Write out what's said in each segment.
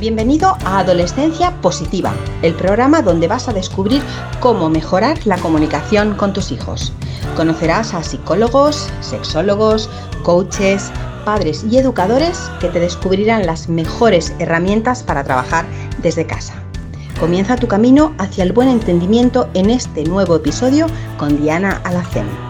Bienvenido a Adolescencia Positiva, el programa donde vas a descubrir cómo mejorar la comunicación con tus hijos. Conocerás a psicólogos, sexólogos, coaches, padres y educadores que te descubrirán las mejores herramientas para trabajar desde casa. Comienza tu camino hacia el buen entendimiento en este nuevo episodio con Diana Alacén.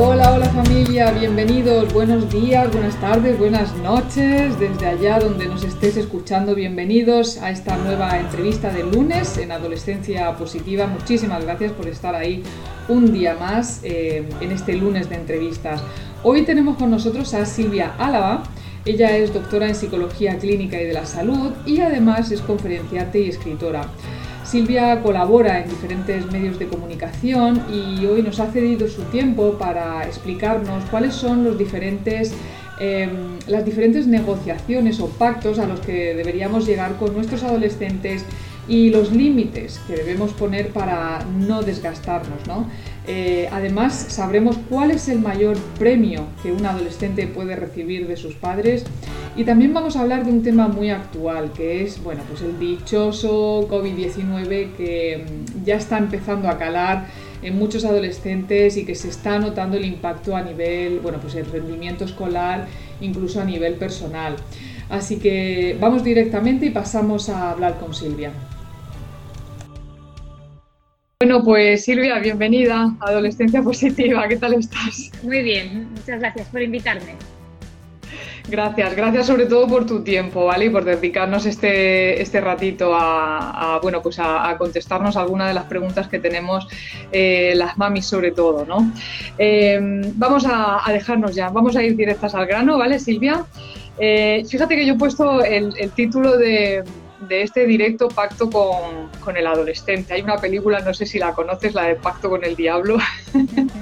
Hola, hola familia, bienvenidos, buenos días, buenas tardes, buenas noches, desde allá donde nos estés escuchando, bienvenidos a esta nueva entrevista de lunes en Adolescencia Positiva. Muchísimas gracias por estar ahí un día más eh, en este lunes de entrevistas. Hoy tenemos con nosotros a Silvia Álava. Ella es doctora en Psicología Clínica y de la Salud y además es conferenciante y escritora. Silvia colabora en diferentes medios de comunicación y hoy nos ha cedido su tiempo para explicarnos cuáles son los diferentes, em, las diferentes negociaciones o pactos a los que deberíamos llegar con nuestros adolescentes y los límites que debemos poner para no desgastarnos. Eh, además, sabremos cuál es el mayor premio que un adolescente puede recibir de sus padres y también vamos a hablar de un tema muy actual, que es bueno, pues el dichoso COVID-19 que mm, ya está empezando a calar en muchos adolescentes y que se está notando el impacto a nivel, bueno, pues el rendimiento escolar, incluso a nivel personal. Así que vamos directamente y pasamos a hablar con Silvia. Bueno, pues Silvia, bienvenida a Adolescencia Positiva. ¿Qué tal estás? Muy bien, muchas gracias por invitarme. Gracias, gracias sobre todo por tu tiempo, ¿vale? Y por dedicarnos este, este ratito a, bueno, pues a, contestarnos algunas de las preguntas que tenemos eh, las mamis sobre todo, ¿no? Em, vamos a, dejarnos ya, vamos a ir directas al grano, ¿vale, Silvia? Eh, fíjate que yo he puesto el, título de, este directo Pacto con, con, el adolescente. Hay una película, no sé si la conoces, la de Pacto con el Diablo.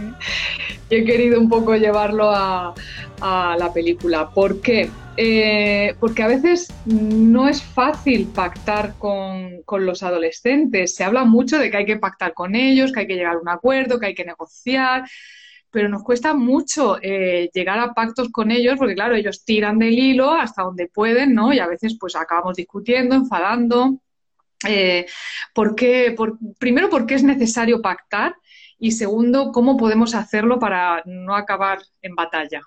y he querido un poco llevarlo a, la película. ¿Por qué? Eh, porque a veces no es fácil pactar con, los adolescentes. Se habla mucho de que hay que pactar con ellos, que hay que llegar a un acuerdo, que hay que negociar, pero nos cuesta mucho eh, llegar a pactos con ellos porque, claro, ellos tiran del hilo hasta donde pueden, ¿no? Y a veces pues acabamos discutiendo, enfadando. Eh, ¿por qué? Por, primero, porque es necesario pactar y segundo, cómo podemos hacerlo para no acabar en batalla.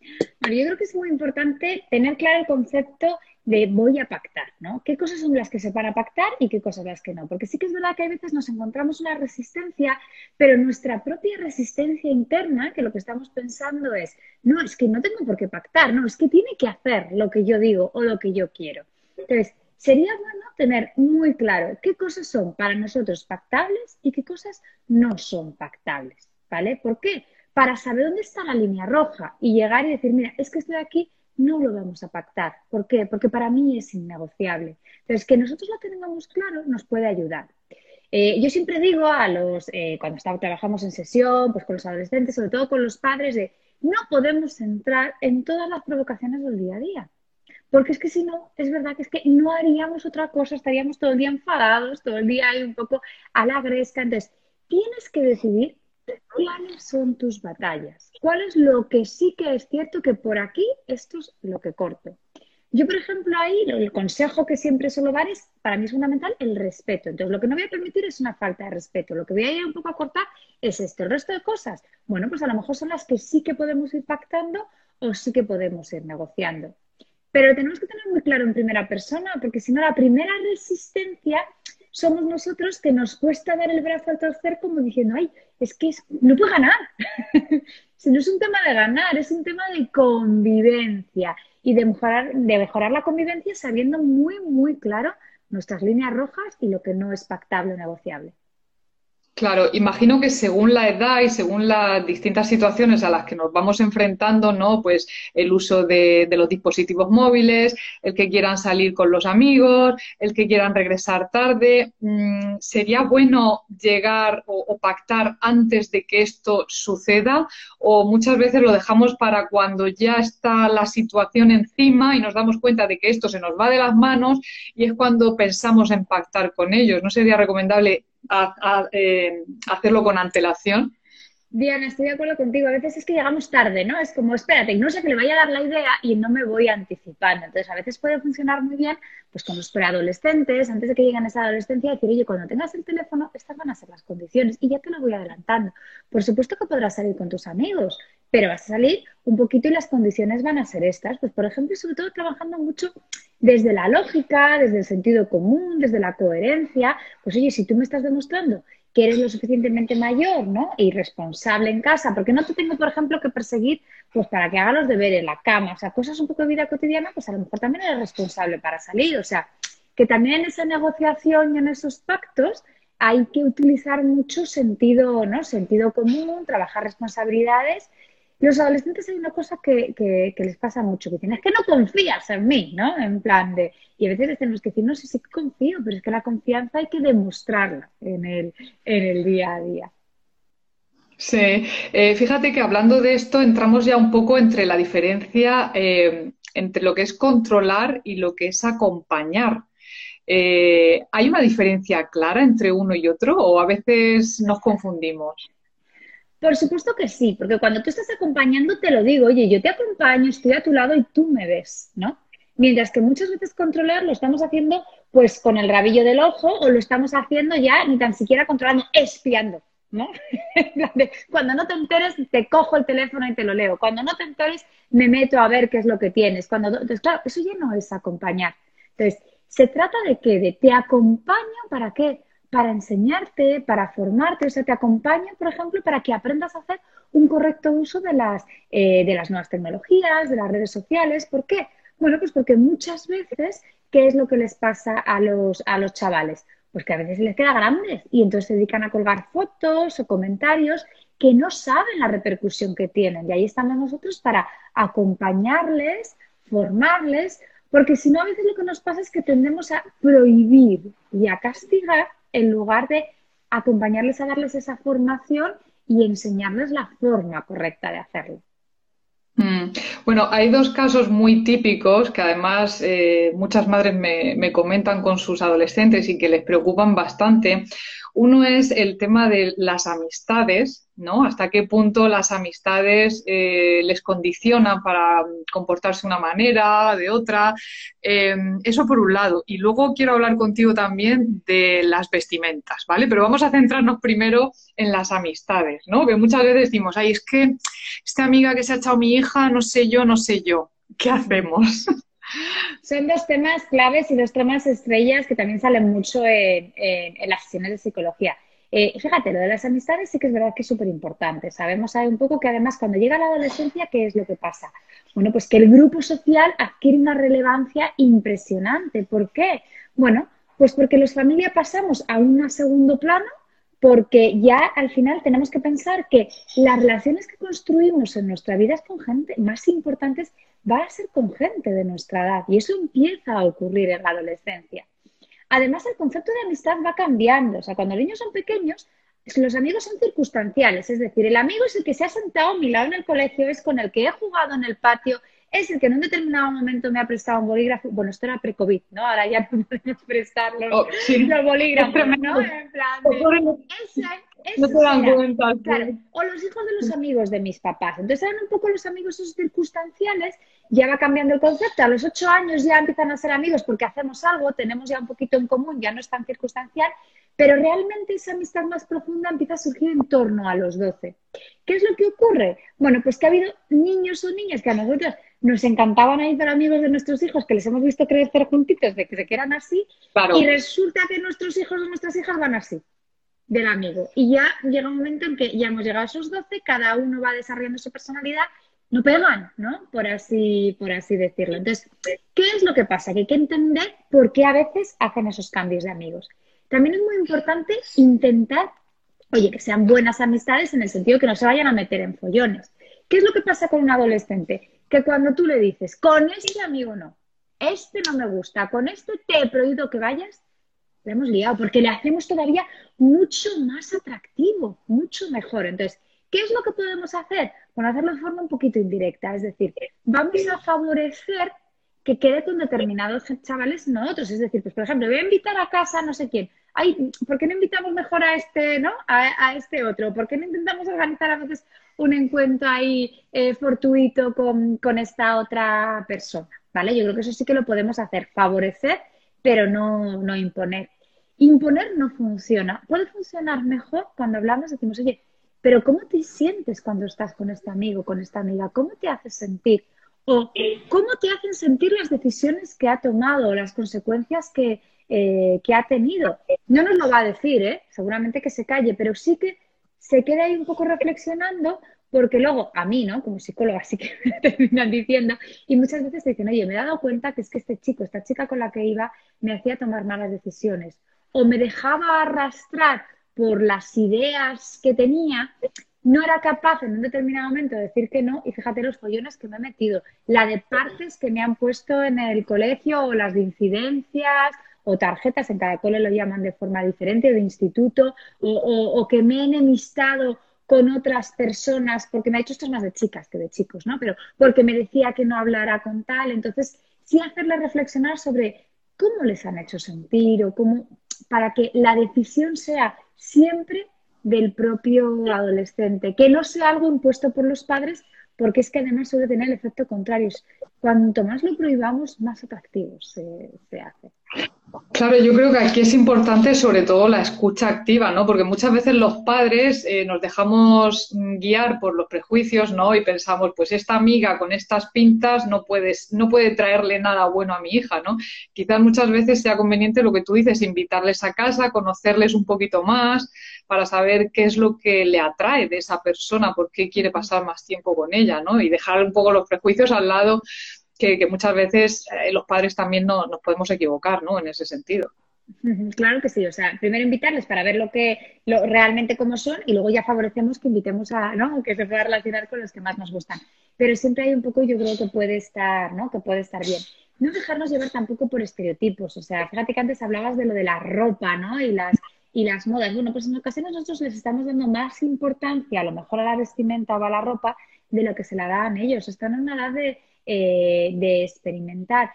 yo creo que es muy importante tener claro el concepto de voy a pactar, ¿no? ¿Qué cosas son las que se van a pactar y qué cosas las que no? Porque sí que es verdad que a veces nos encontramos una resistencia, pero nuestra propia resistencia interna, que lo que estamos pensando es, no, es que no tengo por qué pactar, no, es que tiene que hacer lo que yo digo o lo que yo quiero. Entonces, sería bueno tener muy claro qué cosas son para nosotros pactables y qué cosas no son pactables, ¿vale? ¿Por qué? Para saber dónde está la línea roja y llegar y decir, mira, es que estoy aquí, no lo vamos a pactar. ¿Por qué? Porque para mí es innegociable. Entonces, que nosotros lo tengamos claro nos puede ayudar. Eh, yo siempre digo a los, eh, cuando trabajamos en sesión, pues con los adolescentes, sobre todo con los padres, de no podemos entrar en todas las provocaciones del día a día. Porque es que si no, es verdad que es que no haríamos otra cosa, estaríamos todo el día enfadados, todo el día ahí un poco a la gresca. Entonces, tienes que decidir cuáles son tus batallas, cuál es lo que sí que es cierto que por aquí esto es lo que corto. Yo, por ejemplo, ahí el consejo que siempre suelo dar es, para mí es fundamental, el respeto. Entonces, lo que no voy a permitir es una falta de respeto. Lo que voy a ir un poco a cortar es esto. El resto de cosas, bueno, pues a lo mejor son las que sí que podemos ir pactando o sí que podemos ir negociando. Pero tenemos que tener muy claro en primera persona, porque si no, la primera resistencia somos nosotros que nos cuesta dar el brazo al torcer como diciendo, ay, es que no puedo ganar. si no es un tema de ganar, es un tema de convivencia y de mejorar, de mejorar la convivencia sabiendo muy, muy claro nuestras líneas rojas y lo que no es pactable o negociable. Claro, imagino que según la edad y según las distintas situaciones a las que nos vamos enfrentando, ¿no? Pues el uso de, los dispositivos móviles, el que quieran salir con los amigos, el que quieran regresar tarde, mm, ¿sería bueno llegar o, pactar antes de que esto suceda? ¿O muchas veces lo dejamos para cuando ya está la situación encima y nos damos cuenta de que esto se nos va de las manos y es cuando pensamos en pactar con ellos? ¿No sería recomendable a, eh, hacerlo con antelación? Diana, estoy de acuerdo contigo. A veces es que llegamos tarde, ¿no? Es como, espérate, no sé que le vaya a dar la idea y no me voy anticipando. Entonces, a veces puede funcionar muy bien, pues con los preadolescentes, antes de que lleguen a esa adolescencia, decir, oye, cuando tengas el teléfono, estas van a ser las condiciones y ya te lo voy adelantando. Por supuesto que podrás salir con tus amigos, pero vas a salir un poquito y las condiciones van a ser estas. Pues, por ejemplo, sobre todo trabajando mucho desde la lógica, desde el sentido común, desde la coherencia. Pues, oye, si tú me estás demostrando que eres lo suficientemente mayor, ¿no? Y responsable en casa, porque no te tengo, por ejemplo, que perseguir, pues para que haga los deberes, la cama, o sea, cosas un poco de vida cotidiana, pues a lo mejor también eres responsable para salir, o sea, que también en esa negociación y en esos pactos hay que utilizar mucho sentido, ¿no? Sentido común, trabajar responsabilidades los adolescentes hay una cosa que, les pasa mucho, que dicen, es que no confías en mí, ¿no? En plan de, y a veces tenemos que decir, no, sí, sí que confío, pero es que la confianza hay que demostrarla en el, en el día a día. Sí, eh, fíjate que hablando de esto entramos ya un poco entre la diferencia eh, entre lo que es controlar y lo que es acompañar. Eh, ¿Hay una diferencia clara entre uno y otro o a veces nos confundimos? Por supuesto que sí, porque cuando tú estás acompañando te lo digo, oye, yo te acompaño, estoy a tu lado y tú me ves, ¿no? Mientras que muchas veces controlar lo estamos haciendo pues con el rabillo del ojo o lo estamos haciendo ya ni tan siquiera controlando, espiando, ¿no? Cuando no te enteres, te cojo el teléfono y te lo leo. Cuando no te enteres, me meto a ver qué es lo que tienes. Cuando, entonces, claro, eso ya no es acompañar. Entonces, se trata de que de te acompaño para qué? Para enseñarte, para formarte, o sea, te acompaña, por ejemplo, para que aprendas a hacer un correcto uso de las, eh, de las nuevas tecnologías, de las redes sociales. ¿Por qué? Bueno, pues porque muchas veces, ¿qué es lo que les pasa a los, a los chavales? Pues que a veces les queda grandes y entonces se dedican a colgar fotos o comentarios que no saben la repercusión que tienen. Y ahí estamos nosotros para acompañarles, formarles, porque si no, a veces lo que nos pasa es que tendemos a prohibir y a castigar en lugar de acompañarles a darles esa formación y enseñarles la forma correcta de hacerlo. Mm. Bueno, hay dos casos muy típicos que además eh, muchas madres me, me, comentan con sus adolescentes y que les preocupan bastante. Uno es el tema de las amistades, ¿no? Hasta qué punto las amistades eh, les condicionan para comportarse de una manera, de otra. Em, eso por un lado. Y luego quiero hablar contigo también de las vestimentas, ¿vale? Pero vamos a centrarnos primero en las amistades, ¿no? Que muchas veces decimos, ay, es que esta amiga que se ha echado mi hija, no sé yo, no sé yo. ¿Qué hacemos? Son dos temas claves y dos temas estrellas que también salen mucho en, las sesiones de psicología. Eh, fíjate, lo de las amistades sí que es verdad que es súper importante. Sabemos un poco que además cuando llega la adolescencia, ¿qué es lo que pasa? Bueno, pues que el grupo social adquiere una relevancia impresionante. ¿Por qué? Bueno, pues porque los familias pasamos a un segundo plano porque ya al final tenemos que pensar que las relaciones que construimos en nuestra vida con gente más importantes va a ser con gente de nuestra edad y eso empieza a ocurrir en la adolescencia. Además, el concepto de amistad va cambiando. O sea, cuando los niños son pequeños, los amigos son circunstanciales. Es decir, el amigo es el que se ha sentado a mi lado en el colegio, es con el que he jugado en el patio, es el que en un determinado momento me ha prestado un bolígrafo. Bueno, esto era pre-COVID, ¿no? Ahora ya no podemos prestar los, oh, bolígrafos, ¿no? En plan, no se dan cuenta. O los hijos de los amigos de mis papás. Entonces eran un poco los amigos esos circunstanciales, ya va cambiando el concepto. A los ocho años ya empiezan a ser amigos porque hacemos algo, tenemos ya un poquito en común, ya no es tan circunstancial, pero realmente esa amistad más profunda empieza a surgir en torno a los doce. ¿Qué es lo que ocurre? Bueno, pues que ha habido niños o niñas que a nosotros nos encantaban ahí ser amigos de nuestros hijos, que les hemos visto crecer juntitos de que se quieran así, y resulta que nuestros hijos o nuestras hijas van así del amigo. Y ya llega un momento en que ya hemos llegado a esos 12, cada uno va desarrollando su personalidad, no pegan, ¿no? Por así, por así decirlo. Entonces, ¿qué es lo que pasa? Que hay que entender por qué a veces hacen esos cambios de amigos. También es muy importante intentar, oye, que sean buenas amistades en el sentido que no se vayan a meter en follones. ¿Qué es lo que pasa con un adolescente? Que cuando tú le dices, con este amigo no, este no me gusta, con este te he prohibido que vayas, hemos liado, porque le hacemos todavía mucho más atractivo, mucho mejor. Entonces, ¿qué es lo que podemos hacer? Bueno, hacerlo de forma un poquito indirecta, es decir, vamos a favorecer que quede con determinados chavales, no otros. Es decir, pues por ejemplo, voy a invitar a casa no sé quién. Ay, ¿por qué no invitamos mejor a este, no? A, este otro. ¿Por qué no intentamos organizar a veces un encuentro ahí eh, fortuito con, con esta otra persona? ¿Vale? Yo creo que eso sí que lo podemos hacer, favorecer, pero no, no imponer. Imponer no funciona. Puede funcionar mejor cuando hablamos, decimos, oye, pero ¿cómo te sientes cuando estás con este amigo, con esta amiga? ¿Cómo te haces sentir? ¿O cómo te hacen sentir las decisiones que ha tomado, las consecuencias que, eh, que ha tenido? No nos lo va a decir, ¿eh? seguramente que se calle, pero sí que se queda ahí un poco reflexionando porque luego a mí, ¿no? Como psicóloga, sí que me terminan diciendo, y muchas veces dicen, oye, me he dado cuenta que es que este chico, esta chica con la que iba, me hacía tomar malas decisiones, o me dejaba arrastrar por las ideas que tenía, no era capaz en un determinado momento de decir que no, y fíjate los follones que me he metido, la de partes que me han puesto en el colegio, o las de incidencias, o tarjetas, en cada cole lo llaman de forma diferente, de instituto, o, que me he enemistado con otras personas, porque me ha hecho esto es más de chicas que de chicos, ¿no? Pero porque me decía que no hablara con tal, entonces sí hacerle reflexionar sobre cómo les han hecho sentir o cómo, para que la decisión sea siempre del propio adolescente, que no sea algo impuesto por los padres, porque es que además suele tener el efecto contrario. Cuanto más lo prohibamos, más atractivo se, hace. Claro, yo creo que aquí es importante sobre todo la escucha activa, ¿no? Porque muchas veces los padres eh, nos dejamos guiar por los prejuicios, ¿no? Y pensamos, pues esta amiga con estas pintas no, puedes, no puede traerle nada bueno a mi hija, ¿no? Quizás muchas veces sea conveniente lo que tú dices, invitarles a casa, conocerles un poquito más, para saber qué es lo que le atrae de esa persona, por qué quiere pasar más tiempo con ella, ¿no? Y dejar un poco los prejuicios al lado que, muchas veces eh, los padres también no, nos podemos equivocar, ¿no? En ese sentido. Claro que sí, o sea, primero invitarles para ver lo que lo, realmente cómo son y luego ya favorecemos que invitemos a, ¿no? Que se pueda relacionar con los que más nos gustan. Pero siempre hay un poco, yo creo que puede estar, ¿no? Que puede estar bien. No dejarnos llevar tampoco por estereotipos, o sea, fíjate que antes hablabas de lo de la ropa, ¿no? Y las, y las modas. Bueno, pues en ocasiones nosotros les estamos dando más importancia a lo mejor a la vestimenta o a la ropa de lo que se la dan ellos. Están en una edad de, eh, de experimentar.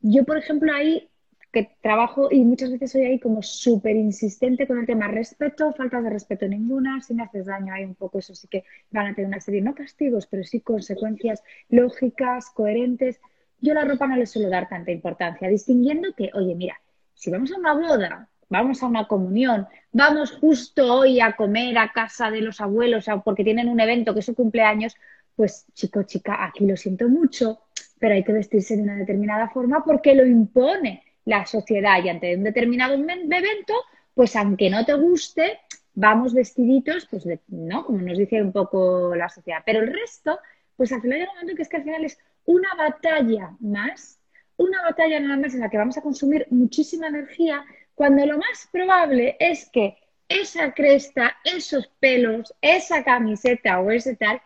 Yo, por ejemplo, ahí que trabajo y muchas veces soy ahí como súper insistente con el tema respeto, faltas de respeto ninguna, si me haces daño hay un poco, eso sí que van a tener una serie, no castigos, pero sí consecuencias lógicas, coherentes. Yo la ropa no le suelo dar tanta importancia, distinguiendo que, oye, mira, si vamos a una boda, vamos a una comunión, vamos justo hoy a comer a casa de los abuelos porque tienen un evento que es su cumpleaños, pues chico, chica, aquí lo siento mucho, pero hay que vestirse de una determinada forma porque lo impone la sociedad y ante un determinado evento, pues aunque no te guste, vamos vestiditos, pues ¿no? Como nos dice un poco la sociedad. Pero el resto, pues al final llega un momento que es que al final es una batalla más, una batalla nada más en la que vamos a consumir muchísima energía, cuando lo más probable es que esa cresta, esos pelos, esa camiseta o ese tal,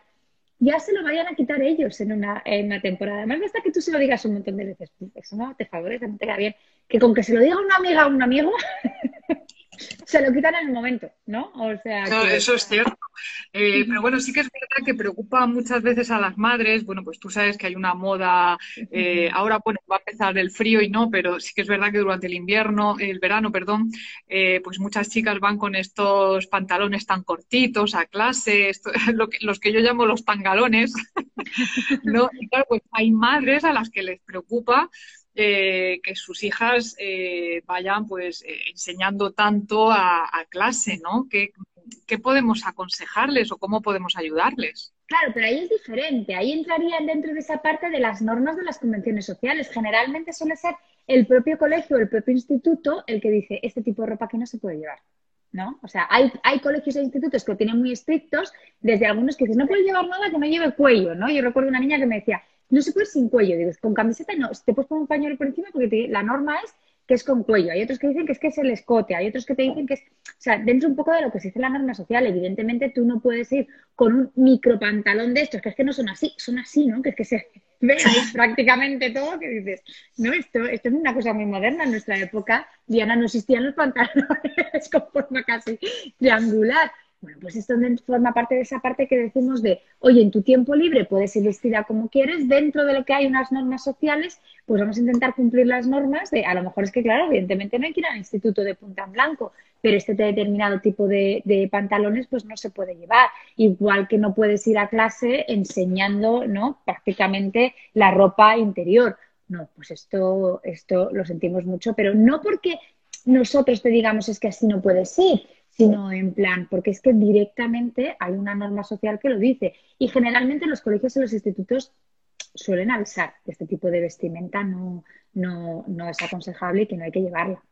ya se lo vayan a quitar ellos en una, en una temporada. Además, basta que tú se lo digas un montón de veces, eso no te favorece, no te queda bien. Que con que se lo diga una amiga a un amigo, se lo quitan en el momento, ¿no? O sea. Eso es cierto. Eh, pero bueno, sí que es verdad que preocupa muchas veces a las madres. Bueno, pues tú sabes que hay una moda. Eh, ahora, bueno, va a empezar el frío y no, pero sí que es verdad que durante el invierno, el verano, perdón, eh, pues muchas chicas van con estos pantalones tan cortitos a clase, los que yo llamo los tangalones. ¿no? Y claro, pues hay madres a las que les preocupa eh, que sus hijas eh, vayan pues eh, enseñando tanto a, clase, ¿no? ¿Qué, podemos aconsejarles o cómo podemos ayudarles? Claro, pero ahí es diferente. Ahí entrarían dentro de esa parte de las normas de las convenciones sociales. Generalmente suele ser el propio colegio el propio instituto el que dice este tipo de ropa que no se puede llevar. ¿No? O sea, hay, hay colegios e institutos que lo tienen muy estrictos, desde algunos que dicen, no puedes llevar nada que no lleve cuello, ¿no? Yo recuerdo una niña que me decía, no se puede sin cuello. Digo, con camiseta no, te puedes poner un pañuelo por encima porque la norma es que es con cuello. Hay otros que dicen que es que es el escote, hay otros que te dicen que es, o sea, dentro un poco de lo que se dice la norma social, evidentemente tú no puedes ir con un micro pantalón de estos, que es que no son así, son así, ¿no? Que es que se ve prácticamente todo, que dices, no, esto, esto es una cosa muy moderna. En nuestra época, Diana, no existían los pantalones con forma casi triangular. Bueno, pues esto forma parte de esa parte que decimos de, oye, en tu tiempo libre puedes ir vestida como quieres, dentro de lo que hay unas normas sociales, pues vamos a intentar cumplir las normas de, a lo mejor es que, claro, evidentemente no hay que ir al instituto de punta en blanco, pero este determinado tipo de, pantalones pues no se puede llevar. Igual que no puedes ir a clase enseñando, ¿no? Prácticamente la ropa interior. No, pues esto, esto lo sentimos mucho, pero no porque nosotros te digamos es que así no puedes ir, sino en plan, porque es que directamente hay una norma social que lo dice. Y generalmente los colegios y los institutos suelen avisar que este tipo de vestimenta no, no, no es aconsejable y que no hay que llevarla.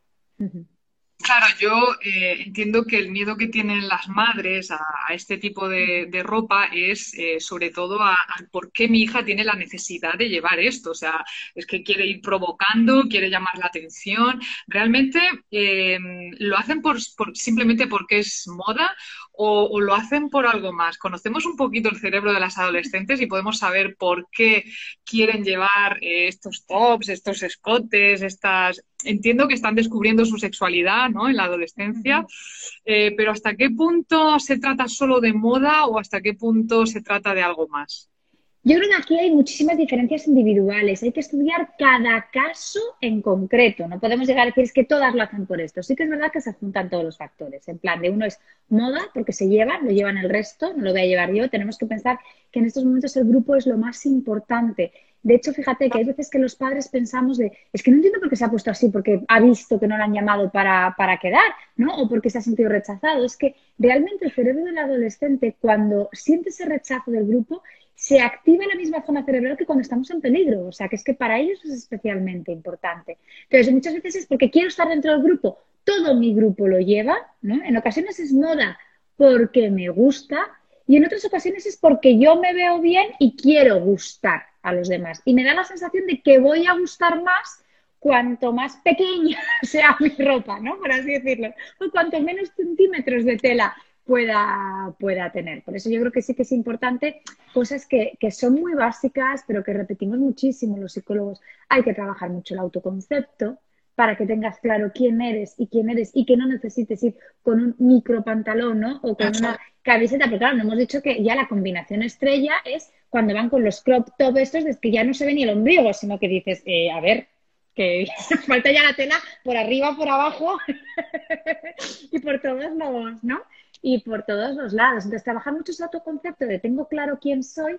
Claro, yo eh, entiendo que el miedo que tienen las madres a, este tipo de, ropa es eh, sobre todo a, por qué mi hija tiene la necesidad de llevar esto. O sea, es que quiere ir provocando, quiere llamar la atención. Realmente eh, lo hacen por, simplemente porque es moda o, lo hacen por algo más. Conocemos un poquito el cerebro de las adolescentes y podemos saber por qué quieren llevar eh, estos tops, estos escotes, estas... Entiendo que están descubriendo su sexualidad ¿no? en la adolescencia, eh, pero ¿hasta qué punto se trata solo de moda o hasta qué punto se trata de algo más? Yo creo que aquí hay muchísimas diferencias individuales. Hay que estudiar cada caso en concreto. No podemos llegar a decir es que todas lo hacen por esto. Sí que es verdad que se juntan todos los factores. En plan, de uno es moda, porque se lleva, lo llevan el resto, no lo voy a llevar yo. Tenemos que pensar que en estos momentos el grupo es lo más importante. De hecho, fíjate que hay veces que los padres pensamos de, es que no entiendo por qué se ha puesto así, porque ha visto que no lo han llamado para, para quedar, ¿no? O porque se ha sentido rechazado. Es que realmente el cerebro del adolescente, cuando siente ese rechazo del grupo, se activa la misma zona cerebral que cuando estamos en peligro. O sea, que es que para ellos es especialmente importante. Entonces, muchas veces es porque quiero estar dentro del grupo, todo mi grupo lo lleva, ¿no? En ocasiones es moda porque me gusta y en otras ocasiones es porque yo me veo bien y quiero gustar a los demás. Y me da la sensación de que voy a gustar más cuanto más pequeña sea mi ropa, ¿no? Por así decirlo. O cuanto menos centímetros de tela pueda, pueda tener. Por eso yo creo que sí que es importante cosas que, que, son muy básicas, pero que repetimos muchísimo los psicólogos. Hay que trabajar mucho el autoconcepto para que tengas claro quién eres y quién eres y que no necesites ir con un micro pantalón ¿no? o con una camiseta, porque claro, no hemos dicho que ya la combinación estrella es cuando van con los crop top estos, es que ya no se ve ni el ombligo, sino que dices, eh, a ver, que falta ya la tela por arriba, por abajo y por todos lados, ¿no? Y por todos los lados. Entonces, trabajar mucho ese autoconcepto de tengo claro quién soy,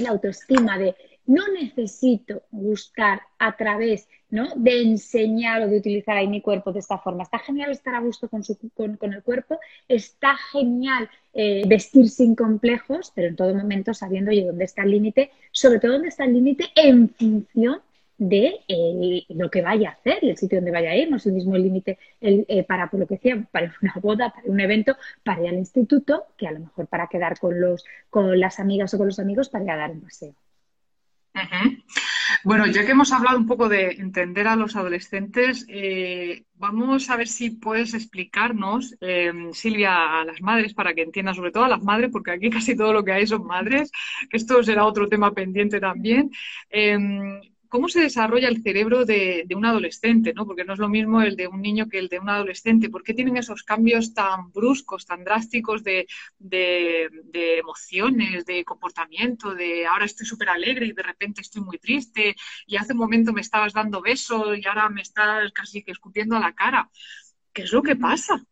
la autoestima de no necesito gustar a través ¿no? de enseñar o de utilizar mi cuerpo de esta forma. Está genial estar a gusto con, su, con, el cuerpo, está genial eh, vestir sin complejos, pero en todo momento sabiendo dónde está el límite, sobre todo dónde está el límite en función de eh, lo que vaya a hacer el sitio donde vaya a ir. No es el mismo límite eh, para, por lo que decía, para una boda, para un evento, para ir al instituto, que a lo mejor para quedar con, los, con las amigas o con los amigos para ir a dar un paseo. Bueno, ya que hemos hablado un poco de entender a los adolescentes, eh, vamos a ver si puedes explicarnos, Silvia, a las madres, para que entiendan, sobre todo a las madres, porque aquí casi todo lo que hay son madres, que esto será otro tema pendiente también cómo se desarrolla el cerebro de, un adolescente, ¿no? Porque no es lo mismo el de un niño que el de un adolescente. ¿Por qué tienen esos cambios tan bruscos, tan drásticos de, emociones, de comportamiento, de ahora estoy súper alegre y de repente estoy muy triste y hace un momento me estabas dando besos y ahora me estás casi que escupiendo a la cara? ¿Qué es lo que pasa?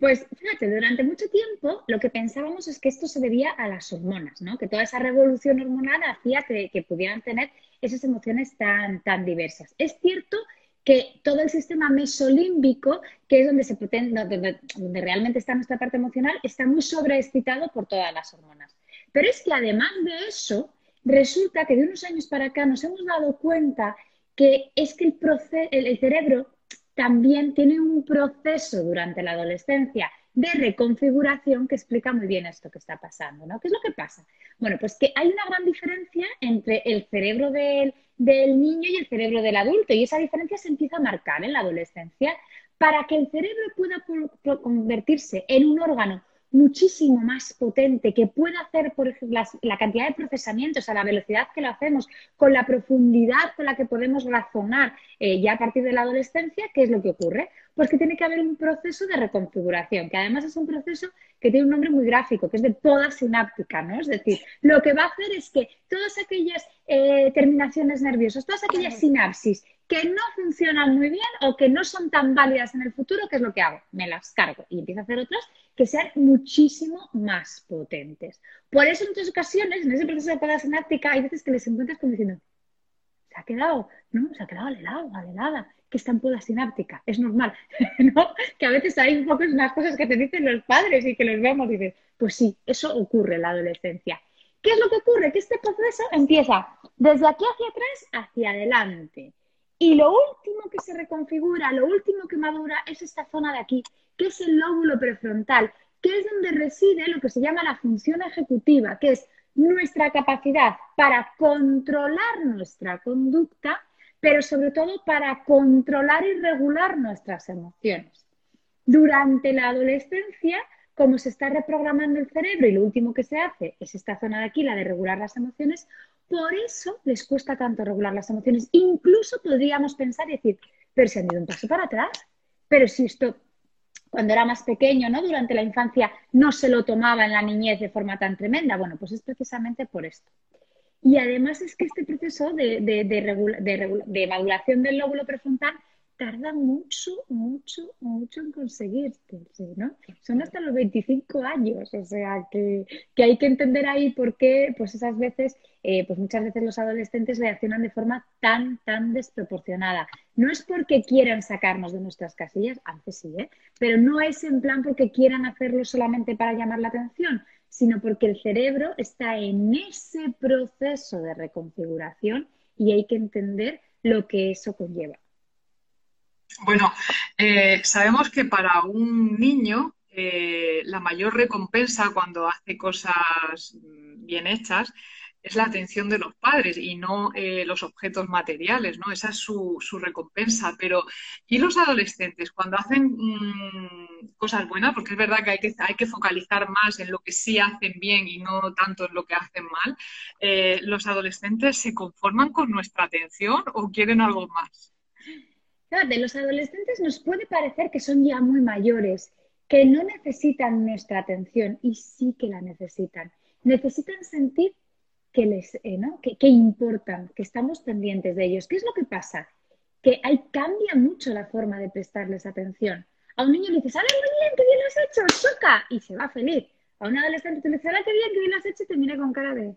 Pues fíjate, durante mucho tiempo lo que pensábamos es que esto se debía a las hormonas, ¿no? Que toda esa revolución hormonal hacía que, pudieran tener esas emociones tan, tan diversas. Es cierto que todo el sistema mesolímbico, que es donde, se donde, donde realmente está nuestra parte emocional, está muy sobreexcitado por todas las hormonas. Pero es que además de eso, resulta que de unos años para acá nos hemos dado cuenta que es que el, el cerebro también tiene un proceso durante la adolescencia de reconfiguración que explica muy bien esto que está pasando, ¿no? ¿Qué es lo que pasa? Bueno, pues que hay una gran diferencia entre el cerebro del, del niño y el cerebro del adulto y esa diferencia se empieza a marcar en la adolescencia para que el cerebro pueda convertirse en un órgano muchísimo más potente, que pueda hacer, por ejemplo, la, cantidad de procesamientos a la velocidad que lo hacemos, con la profundidad con la que podemos razonar eh, ya a partir de la adolescencia, ¿qué es lo que ocurre? Pues que tiene que haber un proceso de reconfiguración, que además es un proceso que tiene un nombre muy gráfico, que es de poda sináptica, ¿no? Es decir, lo que va a hacer es que todas aquellas eh, terminaciones nerviosas, todas aquellas sinapsis que no funcionan muy bien o que no son tan válidas en el futuro, ¿qué es lo que hago? Me las cargo y empiezo a hacer otras que sean muchísimo más potentes. Por eso en muchas ocasiones, en ese proceso de poda sináptica, hay veces que les encuentras como diciendo, se ha quedado, ¿no? Se ha quedado al helado, al helada que está en poda sináptica. Es normal, ¿no? Que a veces hay un poco unas cosas que te dicen los padres y que los vemos y dices, pues sí, eso ocurre en la adolescencia. ¿Qué es lo que ocurre? Que este proceso empieza desde aquí hacia atrás hacia adelante. Y lo último que se reconfigura, lo último que madura es esta zona de aquí, que es el lóbulo prefrontal, que es donde reside lo que se llama la función ejecutiva, que es nuestra capacidad para controlar nuestra conducta pero sobre todo para controlar y regular nuestras emociones. Durante la adolescencia, como se está reprogramando el cerebro y lo último que se hace es esta zona de aquí, la de regular las emociones, por eso les cuesta tanto regular las emociones. Incluso podríamos pensar y decir, pero se han ido un paso para atrás, pero si esto cuando era más pequeño, ¿no? Durante la infancia no se lo tomaba en la niñez de forma tan tremenda. Bueno, pues es precisamente por esto. Y además es que este proceso de, de, del lóbulo prefrontal tarda mucho, mucho, mucho en conseguirse, ¿no? Son hasta los 25 años, o sea, que, hay que entender ahí por qué, pues esas veces, eh, pues muchas veces los adolescentes reaccionan de forma tan, tan desproporcionada. No es porque quieran sacarnos de nuestras casillas, a veces sí, ¿eh? Pero no es en plan porque quieran hacerlo solamente para llamar la atención, sino porque el cerebro está en ese proceso de reconfiguración y hay que entender lo que eso conlleva. Bueno, eh, sabemos que para un niño eh, la mayor recompensa cuando hace cosas bien hechas es la atención de los padres y no eh, los objetos materiales, ¿no? Esa es su, recompensa. Pero, ¿y los adolescentes cuando hacen mm, cosas buenas? Porque es verdad que hay, que hay que focalizar más en lo que sí hacen bien y no tanto en lo que hacen mal. Eh, ¿Los adolescentes se conforman con nuestra atención o quieren algo más? de los adolescentes nos puede parecer que son ya muy mayores, que no necesitan nuestra atención y sí que la necesitan. Necesitan sentir que les, eh, ¿no? que, importan, que estamos pendientes de ellos. ¿Qué es lo que pasa? Que ahí cambia mucho la forma de prestarles atención. A un niño le dices, ¡Hala, muy bien, qué bien lo has hecho! ¡Choca! Y se va feliz. A un adolescente le dices, ¡Hala, qué bien, qué bien lo has hecho! Y te mira con cara de,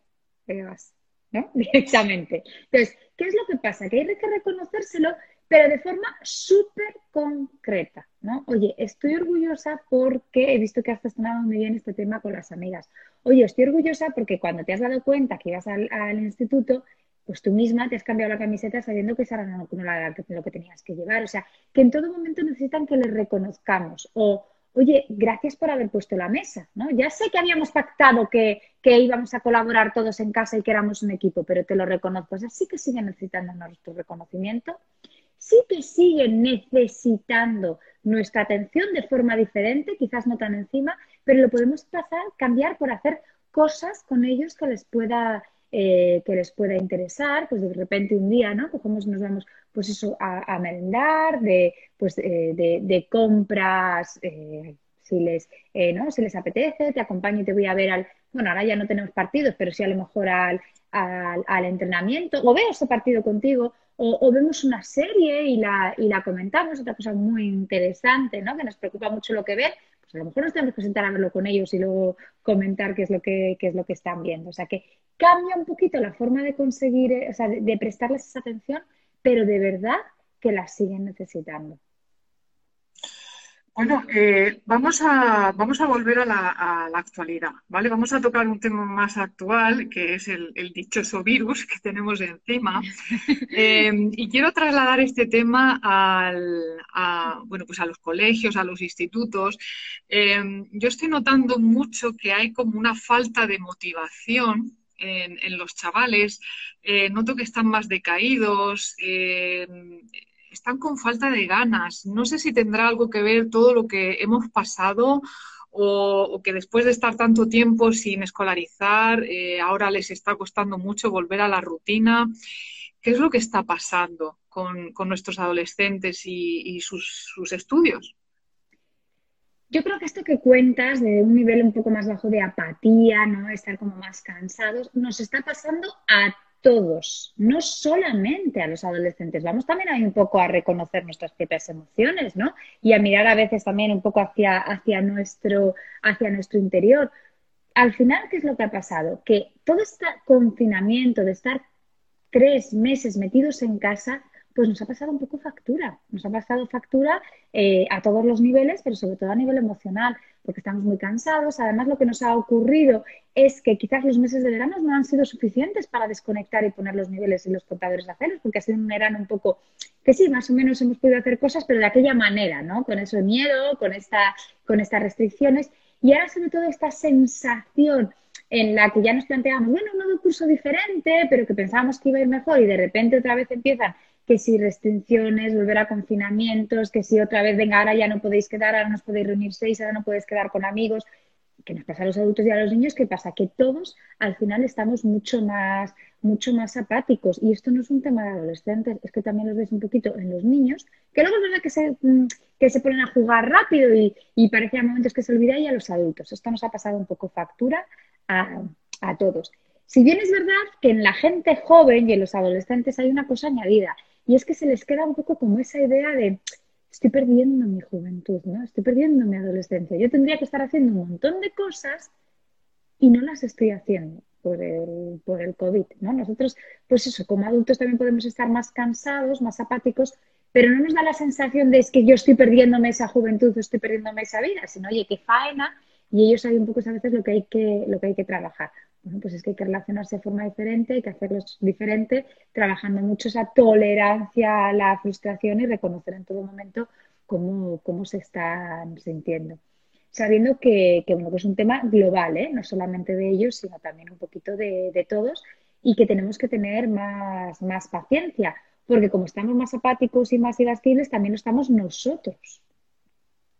¿qué vas? ¿No? Directamente. Entonces, ¿qué es lo que pasa? Que hay que reconocérselo pero de forma súper concreta, ¿no? Oye, estoy orgullosa porque he visto que has gestionado muy bien este tema con las amigas. Oye, estoy orgullosa porque cuando te has dado cuenta que ibas al, instituto, pues tú misma te has cambiado la camiseta sabiendo que esa era no, lo que tenías que llevar. O sea, que en todo momento necesitan que les reconozcamos. O, oye, gracias por haber puesto la mesa, ¿no? Ya sé que habíamos pactado que, que íbamos a colaborar todos en casa y que éramos un equipo, pero te lo reconozco. O sea, sí que siguen necesitando nuestro reconocimiento sí que siguen necesitando nuestra atención de forma diferente, quizás no tan encima, pero lo podemos pasar, cambiar por hacer cosas con ellos que les pueda, eh, que les pueda interesar, pues de repente un día, ¿no? Cogemos, nos vamos, pues eso, a, merendar, de, pues, eh, de, compras, eh, si les, ¿no? si les apetece, te acompaño y te voy a ver al, bueno, ahora ya no tenemos partidos, pero sí a lo mejor al, al, al entrenamiento, o veo ese partido contigo, o, vemos una serie y la, y la comentamos, otra cosa muy interesante, ¿no? Que nos preocupa mucho lo que ven, pues a lo mejor nos tenemos que sentar a verlo con ellos y luego comentar qué es lo que, es lo que están viendo. O sea que cambia un poquito la forma de conseguir, eh, o sea, de prestarles esa atención, pero de verdad que la siguen necesitando. Bueno, eh, vamos, a, vamos a volver a la, actualidad, ¿vale? Vamos a tocar un tema más actual, que es el, dichoso virus que tenemos encima. Em, y quiero trasladar este tema a, bueno, pues a los colegios, a los institutos. Em, yo estoy notando mucho que hay como una falta de motivación en, los chavales. Eh, noto que están más decaídos. Están con falta de ganas. No sé si tendrá algo que ver todo lo que hemos pasado o, que después de estar tanto tiempo sin escolarizar, eh, ahora les está costando mucho volver a la rutina. qué es lo que está pasando con, nuestros adolescentes y, sus, estudios. Yo creo que esto que cuentas de un nivel un poco más bajo de apatía, ¿no? Estar como más cansados, nos está pasando a todos, no solamente a los adolescentes. Vamos también ahí un poco a reconocer nuestras propias emociones, ¿no? Y a mirar a veces también un poco hacia, hacia, nuestro, hacia nuestro interior. Al final, ¿qué es lo que ha pasado? Que todo este confinamiento de estar tres meses metidos en casa, pues nos ha pasado un poco factura. Nos ha pasado factura eh, a todos los niveles, pero sobre todo a nivel emocional, porque estamos muy cansados. Además, lo que nos ha ocurrido es que quizás los meses de verano no han sido suficientes para desconectar y poner los niveles en los contadores de aceros, porque ha sido un verano un poco que sí, más o menos hemos podido hacer cosas, pero de aquella manera, ¿no? Con ese miedo, con, esta, con estas restricciones. Y ahora, sobre todo, esta sensación en la que ya nos planteamos, bueno, un nuevo curso diferente, pero que pensábamos que iba a ir mejor y de repente otra vez empiezan que si restricciones, volver a confinamientos, que si otra vez, venga, ahora ya no podéis quedar, ahora no os podéis reunir seis, ahora no podéis quedar con amigos. que nos pasa a los adultos y a los niños? ¿Qué pasa? Que todos al final estamos mucho más, mucho más apáticos. Y esto no es un tema de adolescentes, es que también lo ves un poquito en los niños, que luego es verdad que se, mm, que se ponen a jugar rápido y, y parece a momentos que se olvida y a los adultos. Esto nos ha pasado un poco factura a, a todos. Si bien es verdad que en la gente joven y en los adolescentes hay una cosa añadida, y es que se les queda un poco como esa idea de estoy perdiendo mi juventud, ¿no? Estoy perdiendo mi adolescencia. Yo tendría que estar haciendo un montón de cosas y no las estoy haciendo por el, por el COVID, ¿no? Nosotros, pues eso, como adultos también podemos estar más cansados, más apáticos, pero no nos da la sensación de es que yo estoy perdiéndome esa juventud estoy perdiéndome esa vida, sino, oye, qué faena, y ellos saben un poco a veces lo que hay que, lo que, hay que trabajar bueno, pues es que hay que relacionarse de forma diferente, hay que hacerlo diferente, trabajando mucho esa tolerancia a la frustración y reconocer en todo momento cómo, cómo se están sintiendo. Sabiendo que, que, bueno, que es un tema global, ¿eh? no solamente de ellos, sino también un poquito de, de todos, y que tenemos que tener más, más paciencia, porque como estamos más apáticos y más irascibles, también lo estamos nosotros,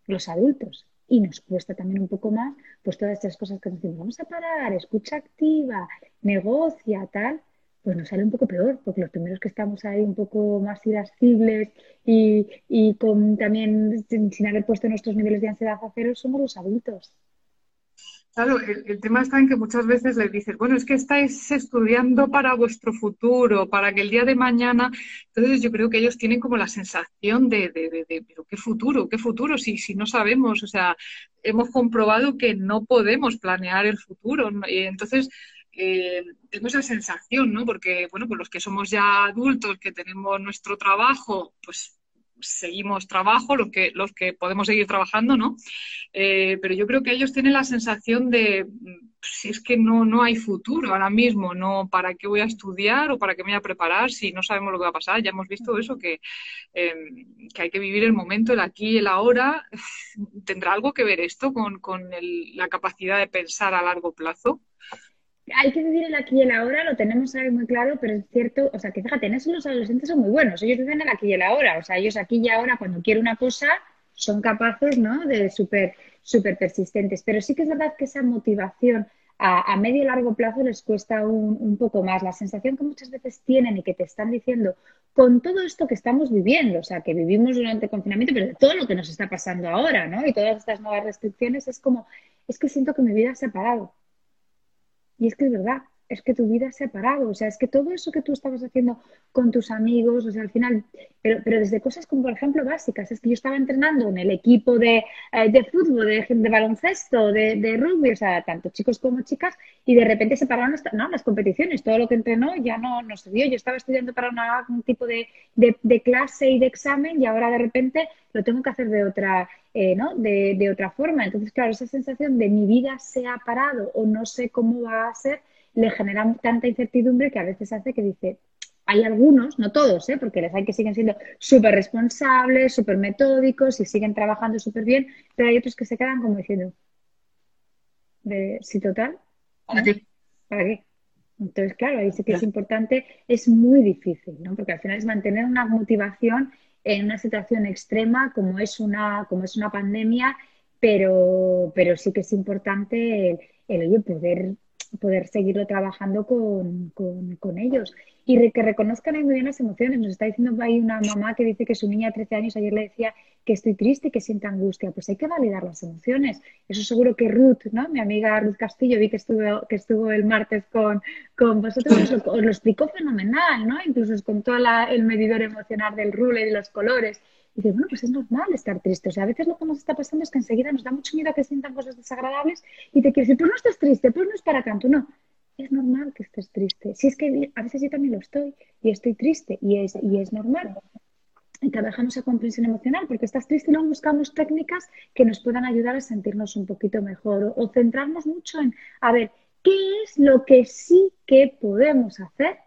los adultos y nos cuesta también un poco más, pues todas estas cosas que nos decimos, vamos a parar, escucha activa, negocia, tal, pues nos sale un poco peor, porque los primeros que estamos ahí un poco más irascibles y, y con también sin, haber puesto nuestros niveles de ansiedad a cero somos los adultos. Claro, el, tema está en que muchas veces les dices, bueno, es que estáis estudiando para vuestro futuro, para que el día de mañana. Entonces, yo creo que ellos tienen como la sensación de, de, de, pero qué futuro, qué futuro, si, si no sabemos, o sea, hemos comprobado que no podemos planear el futuro. Entonces, eh, tengo esa sensación, ¿no? Porque, bueno, pues los que somos ya adultos, que tenemos nuestro trabajo, pues seguimos trabajo, los que, los que podemos seguir trabajando, ¿no? Eh, pero yo creo que ellos tienen la sensación de, si es que no, no hay futuro ahora mismo, no para qué voy a estudiar o para qué me voy a preparar si no sabemos lo que va a pasar. Ya hemos visto eso, que, em, que hay que vivir el momento, el aquí y el ahora. ¿Tendrá algo que ver esto con, con la capacidad de pensar a largo plazo? Hay que vivir el aquí y el ahora, lo tenemos ahí muy claro, pero es cierto, o sea, que fíjate, en eso los adolescentes son muy buenos, ellos viven el aquí y el ahora, o sea, ellos aquí y ahora, cuando quieren una cosa, son capaces, ¿no?, de súper, súper persistentes, pero sí que es verdad que esa motivación a, medio y largo plazo les cuesta un, un, poco más. La sensación que muchas veces tienen y que te están diciendo con todo esto que estamos viviendo, o sea, que vivimos durante el confinamiento, pero todo lo que nos está pasando ahora, ¿no? Y todas estas nuevas restricciones, es como, es que siento que mi vida se ha parado y es que es verdad, es que tu vida se ha parado, o sea, es que todo eso que tú estabas haciendo con tus amigos, o sea, al final, pero, pero desde cosas como, por ejemplo, básicas, es que yo estaba entrenando en el equipo de, eh, de fútbol, de, de baloncesto, de, rugby, o sea, tanto chicos como chicas, y de repente se pararon ¿no? las competiciones, todo lo que entrenó ya no, no se dio, yo estaba estudiando para una, un tipo de, de, clase y de examen y ahora de repente lo tengo que hacer de otra, eh, ¿no? De, de, otra forma. Entonces, claro, esa sensación de mi vida se ha parado o no sé cómo va a ser, le genera tanta incertidumbre que a veces hace que dice, hay algunos, no todos, ¿eh? porque les hay que siguen siendo súper responsables, súper metódicos y siguen trabajando súper bien, pero hay otros que se quedan como diciendo, de, si total, ¿para qué? ¿Para qué? Entonces, claro, ahí sí que es importante, es muy difícil, ¿no? Porque al final es mantener una motivación en una situación extrema como es una, como es una pandemia, pero, pero sí que es importante el, el poder poder seguirlo trabajando con, con, ellos. Y que reconozcan muy bien las emociones. Nos está diciendo ahí una mamá que dice que su niña de 13 años ayer le decía que estoy triste que sienta angustia. Pues hay que validar las emociones. Eso seguro que Ruth, ¿no? Mi amiga Ruth Castillo, vi que estuvo, que estuvo el martes con, con vosotros, os lo, explicó fenomenal, ¿no? Incluso os contó el medidor emocional del rule y los colores. Y dice, bueno, pues es normal estar triste. O sea, a veces lo que nos está pasando es que enseguida nos da mucho miedo a que sientan cosas desagradables y te quieres decir, pues no estás triste, pues no es para tanto. No, es normal que estés triste. Si es que a veces yo también lo estoy y estoy triste y es, y es normal. Y trabajamos a comprensión emocional porque estás triste y luego buscamos técnicas que nos puedan ayudar a sentirnos un poquito mejor o, o centrarnos mucho en, a ver, ¿qué es lo que sí que podemos hacer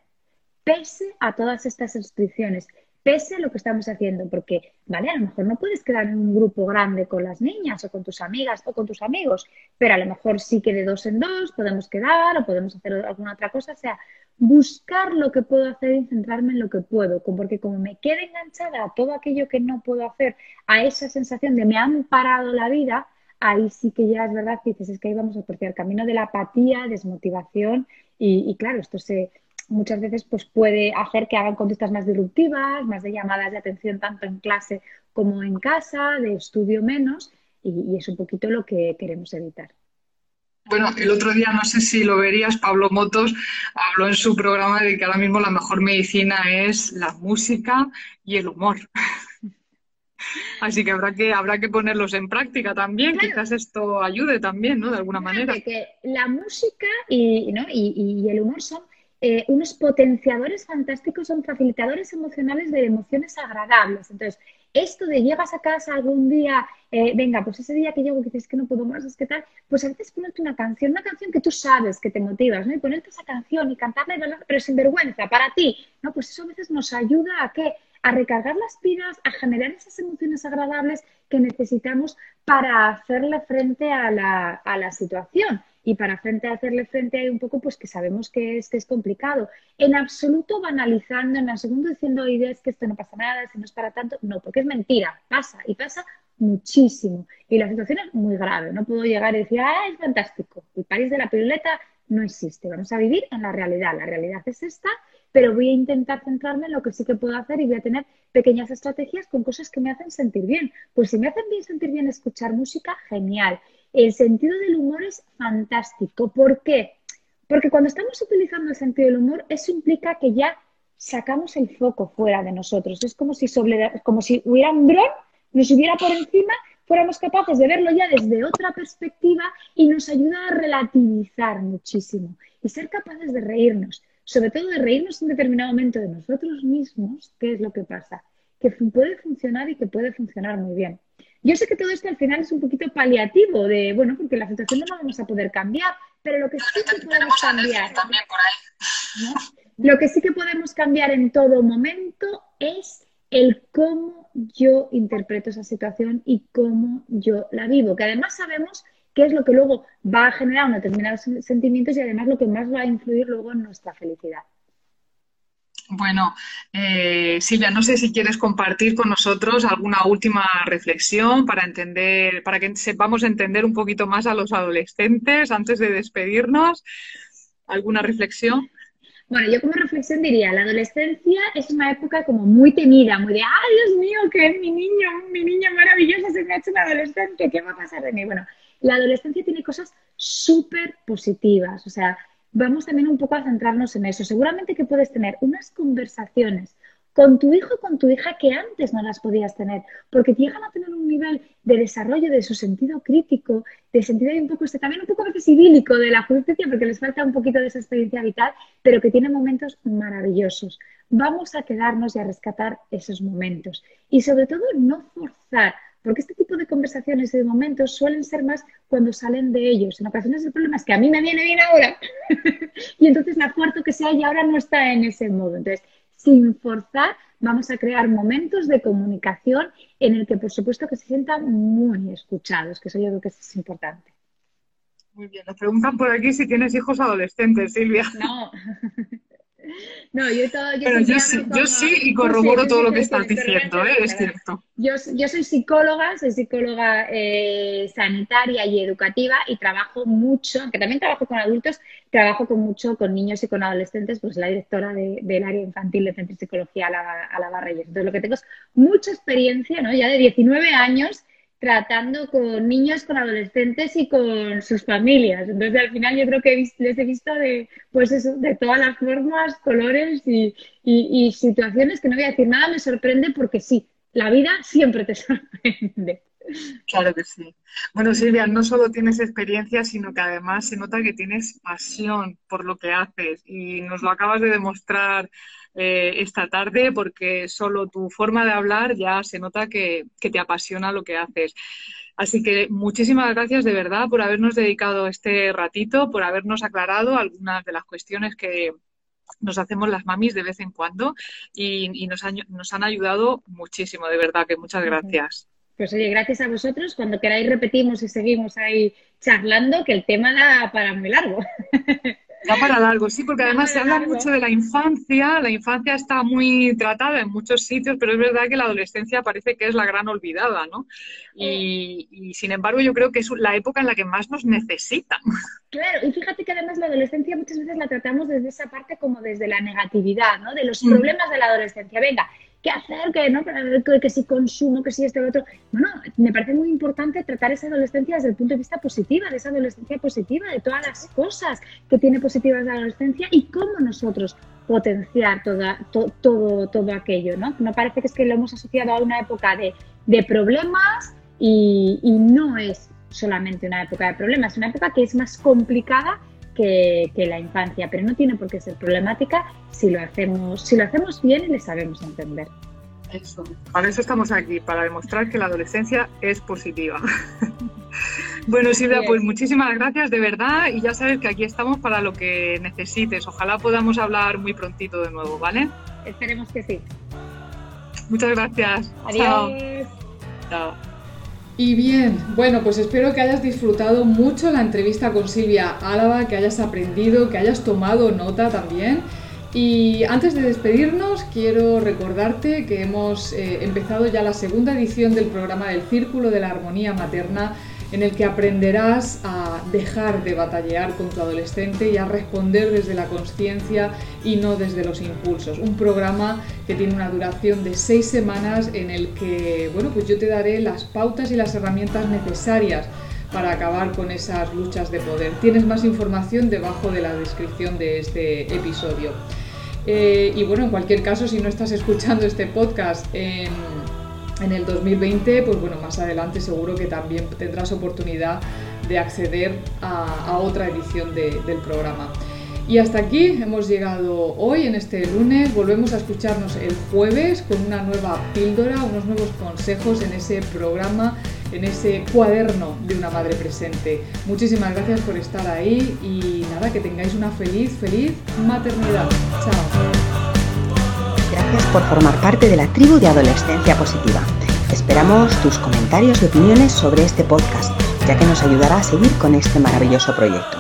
pese a todas estas restricciones? Pese a lo que estamos haciendo, porque, vale, a lo mejor no puedes quedar en un grupo grande con las niñas o con tus amigas o con tus amigos, pero a lo mejor sí que de dos en dos podemos quedar o podemos hacer alguna otra cosa, o sea, buscar lo que puedo hacer y centrarme en lo que puedo, porque como me quede enganchada a todo aquello que no puedo hacer, a esa sensación de me han parado la vida, ahí sí que ya es verdad que dices, es que ahí vamos a el camino de la apatía, desmotivación y claro, esto se muchas veces pues, puede hacer que hagan conductas más disruptivas, más de llamadas de atención tanto en clase como en casa, de estudio menos, y, es un poquito lo que queremos evitar. Bueno, el otro día, no sé si lo verías, Pablo Motos habló en su programa de que ahora mismo la mejor medicina es la música y el humor. Así que habrá que habrá que ponerlos en práctica también. Quizás esto ayude también, ¿no? De alguna manera. Que la música y, ¿no? y, y el humor son eh, unos potenciadores fantásticos, son facilitadores emocionales de emociones agradables. Entonces, esto de llegas a casa algún día, eh, venga, pues ese día que llego que dices que no puedo más, es que tal, pues a veces ponerte una canción, una canción que tú sabes que te motivas, ¿no? Y ponerte esa canción y cantarla, pero sin vergüenza, para ti, ¿no? Pues eso a veces nos ayuda a que a recargar las pilas, a generar esas emociones agradables que necesitamos para hacerle frente a la, a la situación y para frente a hacerle frente hay un poco pues que sabemos que es, que es complicado. En absoluto banalizando, en absoluto diciendo ideas que esto no pasa nada, si no es para tanto, no, porque es mentira, pasa y pasa muchísimo. Y la situación es muy grave, no puedo llegar y decir, ah, es fantástico, el país de la piruleta no existe, vamos a vivir en la realidad, la realidad es esta, pero voy a intentar centrarme en lo que sí que puedo hacer y voy a tener pequeñas estrategias con cosas que me hacen sentir bien. Pues si me hacen bien sentir bien escuchar música, genial. El sentido del humor es fantástico. ¿Por qué? Porque cuando estamos utilizando el sentido del humor, eso implica que ya sacamos el foco fuera de nosotros. Es como si, hubiera un dron, nos hubiera por encima, fuéramos capaces de verlo ya desde otra perspectiva y nos ayuda a relativizar muchísimo y ser capaces de reírnos, sobre todo de reírnos en determinado momento de nosotros mismos, ¿qué es lo que pasa? Que puede funcionar y que puede funcionar muy bien. Yo sé que todo esto al final es un poquito paliativo de, bueno, porque la situación no la vamos a poder cambiar, pero lo que sí que podemos cambiar, lo que sí que podemos cambiar en todo momento es el cómo yo interpreto esa situación y cómo yo la vivo, que además sabemos qué es lo que luego va a generar determinados sentimientos y además lo que más va a influir luego en nuestra felicidad. Bueno, eh, Silvia, no sé si quieres compartir con nosotros alguna última reflexión para entender, para que sepamos entender un poquito más a los adolescentes antes de despedirnos. ¿Alguna reflexión? Bueno, yo como reflexión diría, la adolescencia es una época como muy temida, muy de, ¡ay, Dios mío, que es mi niño, mi niña maravillosa se me ha hecho un adolescente! ¿Qué va a pasar de mí? Bueno, la adolescencia tiene cosas súper positivas, o sea, vamos también un poco a centrarnos en eso. Seguramente que puedes tener unas conversaciones con tu hijo con tu hija que antes no las podías tener, porque llegan a tener un nivel de desarrollo de su sentido crítico, de sentido un poco, este, también un poco veces idílico de la justicia, porque les falta un poquito de esa experiencia vital, pero que tiene momentos maravillosos. Vamos a quedarnos y a rescatar esos momentos. Y sobre todo, no forzar porque este tipo de conversaciones y de momentos suelen ser más cuando salen de ellos. En ocasiones el problema es que a mí me viene bien ahora y entonces me acuerdo que sea y ahora no está en ese modo. Entonces, sin forzar, vamos a crear momentos de comunicación en el que, por supuesto, que se sientan muy escuchados, que eso yo creo que es importante. Muy bien, nos preguntan por aquí si tienes hijos adolescentes, Silvia. No. No, yo, yo, sí, y corroboro todo lo que estás diciendo, ¿eh? es cierto. Yo, yo, soy psicóloga, soy psicóloga eh, sanitaria y educativa y trabajo mucho, aunque también trabajo con adultos, trabajo con mucho con niños y con adolescentes, pues la directora del área infantil de Centro de Psicología a la, a la. Entonces lo que tengo es mucha experiencia, ¿no? Ya de 19 años tratando con niños, con adolescentes y con sus familias. Entonces, al final yo creo que les he visto de, pues eso, de todas las formas, colores y, y, situaciones que no voy a decir nada, me sorprende porque sí, la vida siempre te sorprende. Claro que sí. Bueno, Silvia, no solo tienes experiencia, sino que además se nota que tienes pasión por lo que haces y nos lo acabas de demostrar eh, esta tarde porque solo tu forma de hablar ya se nota que, te apasiona lo que haces. Así que muchísimas gracias de verdad por habernos dedicado este ratito, por habernos aclarado algunas de las cuestiones que nos hacemos las mamis de vez en cuando y, nos, nos han ayudado muchísimo, de verdad que muchas gracias. Pues oye, gracias a vosotros. Cuando queráis repetimos y seguimos ahí charlando, que el tema da para muy largo. Da para largo, sí, porque además se habla mucho de la infancia, la infancia está muy tratada en muchos sitios, pero es verdad que la adolescencia parece que es la gran olvidada, ¿no? Y, y sin embargo yo creo que es la época en la que más nos necesitan. Claro, y fíjate que además la adolescencia muchas veces la tratamos desde esa parte como desde la negatividad, ¿no? De los mm. problemas de la adolescencia. Venga, ¿qué hacer? Que, ¿no? que, que si consumo, que si esto, lo otro. Bueno, me parece muy importante tratar esa adolescencia desde el punto de vista positivo, de esa adolescencia positiva, de todas las cosas que tiene positivas la adolescencia y cómo nosotros potenciar toda, todo, todo aquello, ¿no? No parece que es que lo hemos asociado a una época de, de problemas y, y no es solamente una época de problemas, es una época que es más complicada que, la infancia, pero no tiene por qué ser problemática si lo hacemos, si lo hacemos bien y le sabemos entender. Eso. Para eso estamos aquí, para demostrar que la adolescencia es positiva. bueno, Silvia, pues muchísimas gracias de verdad y ya sabes que aquí estamos para lo que necesites. Ojalá podamos hablar muy prontito de nuevo, ¿vale? Esperemos que sí. Muchas gracias. Adiós. Chao. Y bien, bueno, pues espero que hayas disfrutado mucho la entrevista con Silvia Álava, que hayas aprendido, que hayas tomado nota también. Y antes de despedirnos, quiero recordarte que hemos eh, empezado ya la segunda edición del programa del Círculo de la Armonía Materna en el que aprenderás a dejar de batallar con tu adolescente y a responder desde la conciencia y no desde los impulsos. Un programa que tiene una duración de seis semanas en el que, bueno, pues yo te daré las pautas y las herramientas necesarias para acabar con esas luchas de poder. Tienes más información debajo de la descripción de este episodio. Eh, y bueno, en cualquier caso, si no estás escuchando este podcast en el 2020, pues bueno, más adelante seguro que también tendrás oportunidad de acceder a, otra edición del programa. Y hasta aquí hemos llegado hoy en este lunes. Volvemos a escucharnos el jueves con una nueva píldora, unos nuevos consejos en ese programa, en ese cuaderno de una madre presente. Muchísimas gracias por estar ahí y nada, que tengáis una feliz, feliz maternidad. Chao. Gracias por formar parte de la tribu de Adolescencia Positiva. Esperamos tus comentarios y opiniones sobre este podcast, ya que nos ayudará a seguir con este maravilloso proyecto.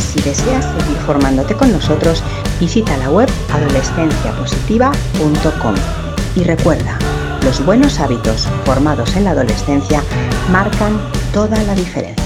Si deseas seguir formándote con nosotros, visita la web adolescenciapositiva.com. Y recuerda, los buenos hábitos formados en la adolescencia marcan toda la diferencia.